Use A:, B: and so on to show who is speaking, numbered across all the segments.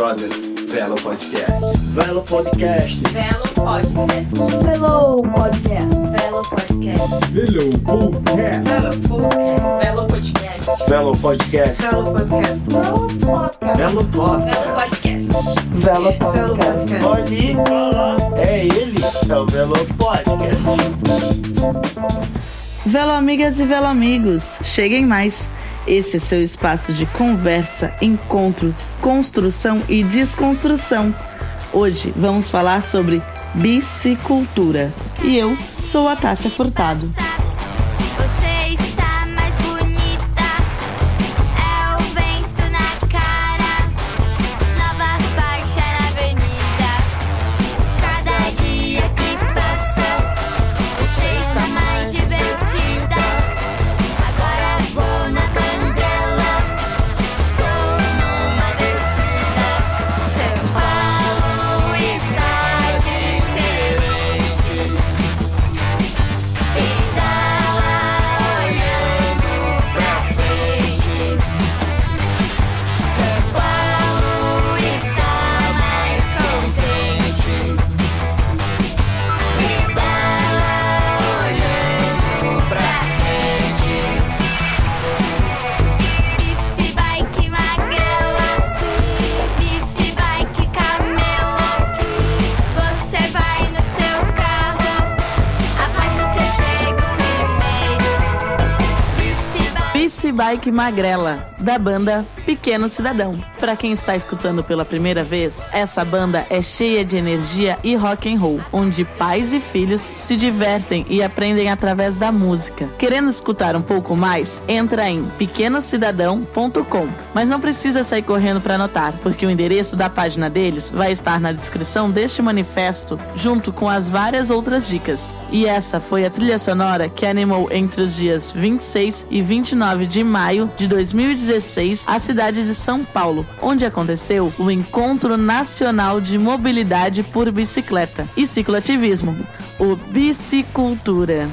A: Brothers, Velo Podcast.
B: Velo Podcast.
C: Velo Podcast.
D: Velo Podcast.
C: Velo Podcast.
E: Velo Podcast.
C: Velo Podcast.
A: Velo Podcast.
C: Velo Podcast.
B: Velo Podcast.
C: Velo Podcast.
D: Velo
C: Velo
D: Podcast.
C: Podcast.
B: Olhe, é ele, é o Velo Podcast.
F: Velo amigas e velo amigos, cheguem mais. Esse é seu espaço de conversa, encontro, construção e desconstrução. Hoje vamos falar sobre bicicultura. E eu sou a Tássia Furtado.
G: Bike. Magrela,
F: da banda Pequeno Cidadão. Para quem está escutando pela primeira vez, essa banda é cheia de energia e rock and roll, onde pais e filhos se divertem e aprendem através da música. Querendo escutar um pouco mais? Entra em pequenocidadão.com. Mas não precisa sair correndo para anotar, porque o endereço da página deles vai estar na descrição deste manifesto, junto com as várias outras dicas. E essa foi a trilha sonora que animou entre os dias 26 e 29 de maio de 2016 a cidade de São Paulo, onde aconteceu o Encontro Nacional de Mobilidade por Bicicleta e Cicloativismo, o Bicicultura.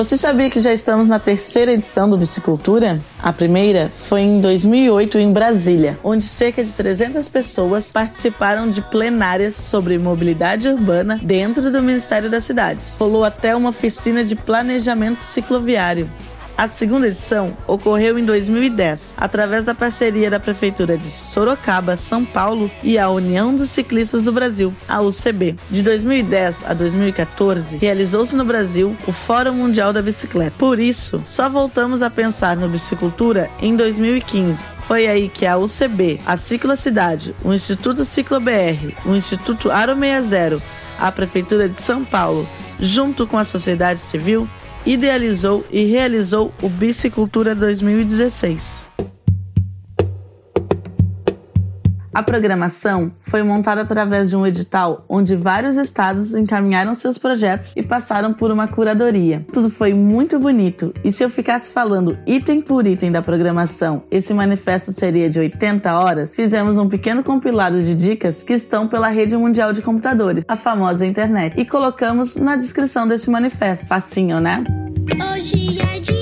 F: Você sabia que já estamos na terceira edição do Bicicultura? A primeira foi em 2008 em Brasília, onde cerca de 300 pessoas participaram de plenárias sobre mobilidade urbana dentro do Ministério das Cidades. Rolou até uma oficina de planejamento cicloviário. A segunda edição ocorreu em 2010, através da parceria da Prefeitura de Sorocaba, São Paulo e a União dos Ciclistas do Brasil, a UCB. De 2010 a 2014, realizou-se no Brasil o Fórum Mundial da Bicicleta. Por isso, só voltamos a pensar no bicicultura em 2015. Foi aí que a UCB, a Ciclo Cidade, o Instituto Ciclo BR, o Instituto Aro 60, a Prefeitura de São Paulo, junto com a sociedade civil, idealizou e realizou o Bicicultura 2016. A programação foi montada através de um edital onde vários estados encaminharam seus projetos e passaram por uma curadoria. Tudo foi muito bonito e se eu ficasse falando item por item da programação, esse manifesto seria de 80 horas. Fizemos um pequeno compilado de dicas que estão pela rede mundial de computadores, a famosa internet, e colocamos na descrição desse manifesto. Facinho, né?
G: Hoje é dia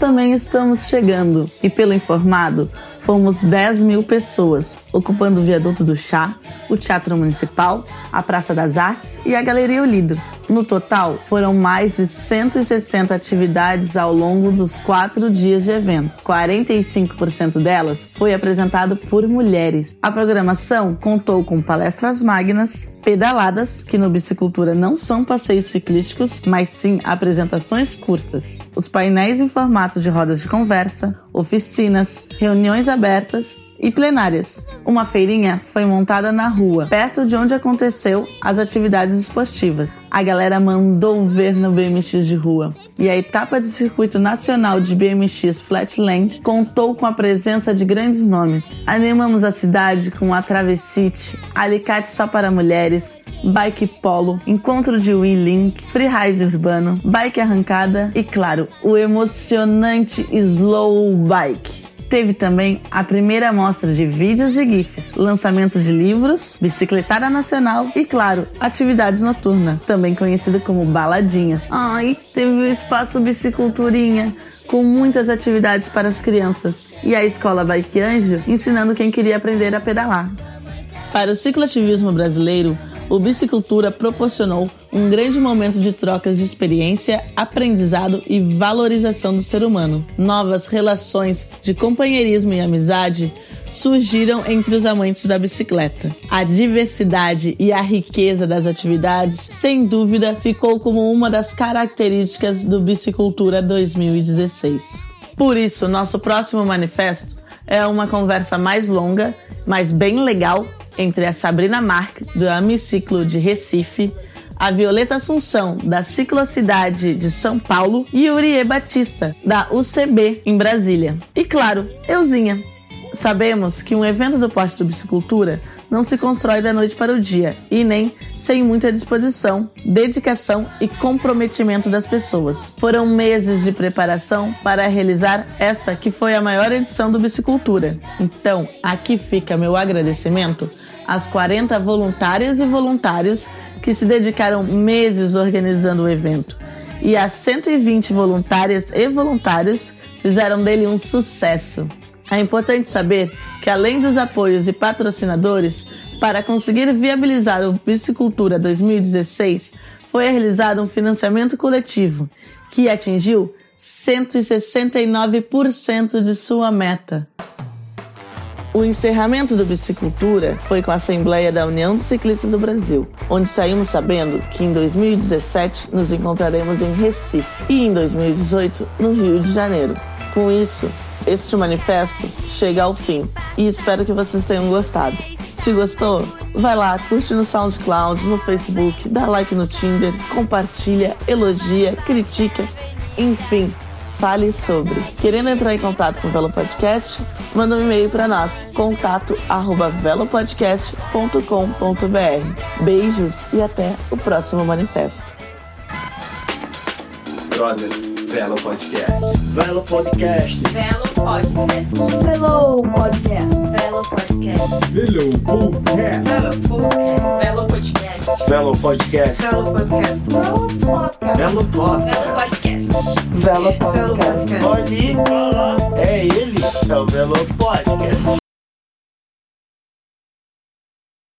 F: também estamos chegando. E pelo informado, fomos 10 mil pessoas, ocupando o viaduto do Chá, o Teatro Municipal, a Praça das Artes e a Galeria Olido. No total, foram mais de 160 atividades ao longo dos quatro dias de evento. 45% delas foi apresentado por mulheres. A programação contou com palestras magnas, pedaladas, que no Bicicultura não são passeios ciclísticos, mas sim apresentações curtas. Os painéis em formato de rodas de conversa, oficinas, reuniões abertas E plenárias. Uma feirinha foi montada na rua, perto de onde aconteceu as atividades esportivas. A galera mandou ver no BMX de rua. E a etapa do circuito nacional de BMX Flatland contou com a presença de grandes nomes. Animamos a cidade com a Travesite, Alicate só para mulheres, Bike Polo, Encontro de Wii Link, Freeride Urbano, Bike Arrancada e, claro, o emocionante Slow Bike. Teve também a primeira mostra de vídeos e GIFs, lançamentos de livros, bicicletada nacional e, claro, atividades noturnas, também conhecida como baladinhas. Ai, teve o espaço Biciculturinha, com muitas atividades para as crianças, e a escola Bike Anjo ensinando quem queria aprender a pedalar. Para o cicloativismo brasileiro, o Bicicultura proporcionou um grande momento de trocas de experiência, aprendizado e valorização do ser humano. Novas relações de companheirismo e amizade surgiram entre os amantes da bicicleta. A diversidade e a riqueza das atividades, sem dúvida, ficou como uma das características do Bicicultura 2016. Por isso, nosso próximo manifesto é uma conversa mais longa, mas bem legal entre a Sabrina Mark, do Amiciclo de Recife, a Violeta Assunção, da Ciclocidade de São Paulo, e Uriê Batista, da UCB, em Brasília. E claro, euzinha. Sabemos que um evento do porte do Bicicultura não se constrói da noite para o dia e nem sem muita disposição, dedicação e comprometimento das pessoas. Foram meses de preparação para realizar esta que foi a maior edição do Bicicultura. Então, aqui fica meu agradecimento às 40 voluntárias e voluntários que se dedicaram meses organizando o evento. E às 120 voluntárias e voluntários fizeram dele um sucesso. É importante saber que, além dos apoios e patrocinadores, para conseguir viabilizar o Bicicultura 2016, foi realizado um financiamento coletivo que atingiu 169% de sua meta. O encerramento do Bicicultura foi com a Assembleia da União dos Ciclistas do Brasil, onde saímos sabendo que em 2017 nos encontraremos em Recife e em 2018 no Rio de Janeiro. Com isso, este manifesto chega ao fim e espero que vocês tenham gostado. Se gostou, vai lá, curte no SoundCloud, no Facebook, dá like no Tinder, compartilha, elogia, critica, enfim, fale sobre. Querendo entrar em contato com o Velo Podcast, manda um e-mail para nós, contato arroba velopodcast.com.br. Beijos e até o próximo manifesto.
A: Brother, Velo Podcast.
B: Velo Podcast.
C: Velo Podcast.
D: Hello Podcast.
C: Velo Podcast.
B: Hello Podcast.
C: Velo Podcast.
B: Velo Podcast.
C: Velo Podcast.
B: Velo Podcast.
C: Velo Podcast. Velo
D: Podcast.
C: Podcast.
B: Pode falar. É ele, é o Velo Podcast.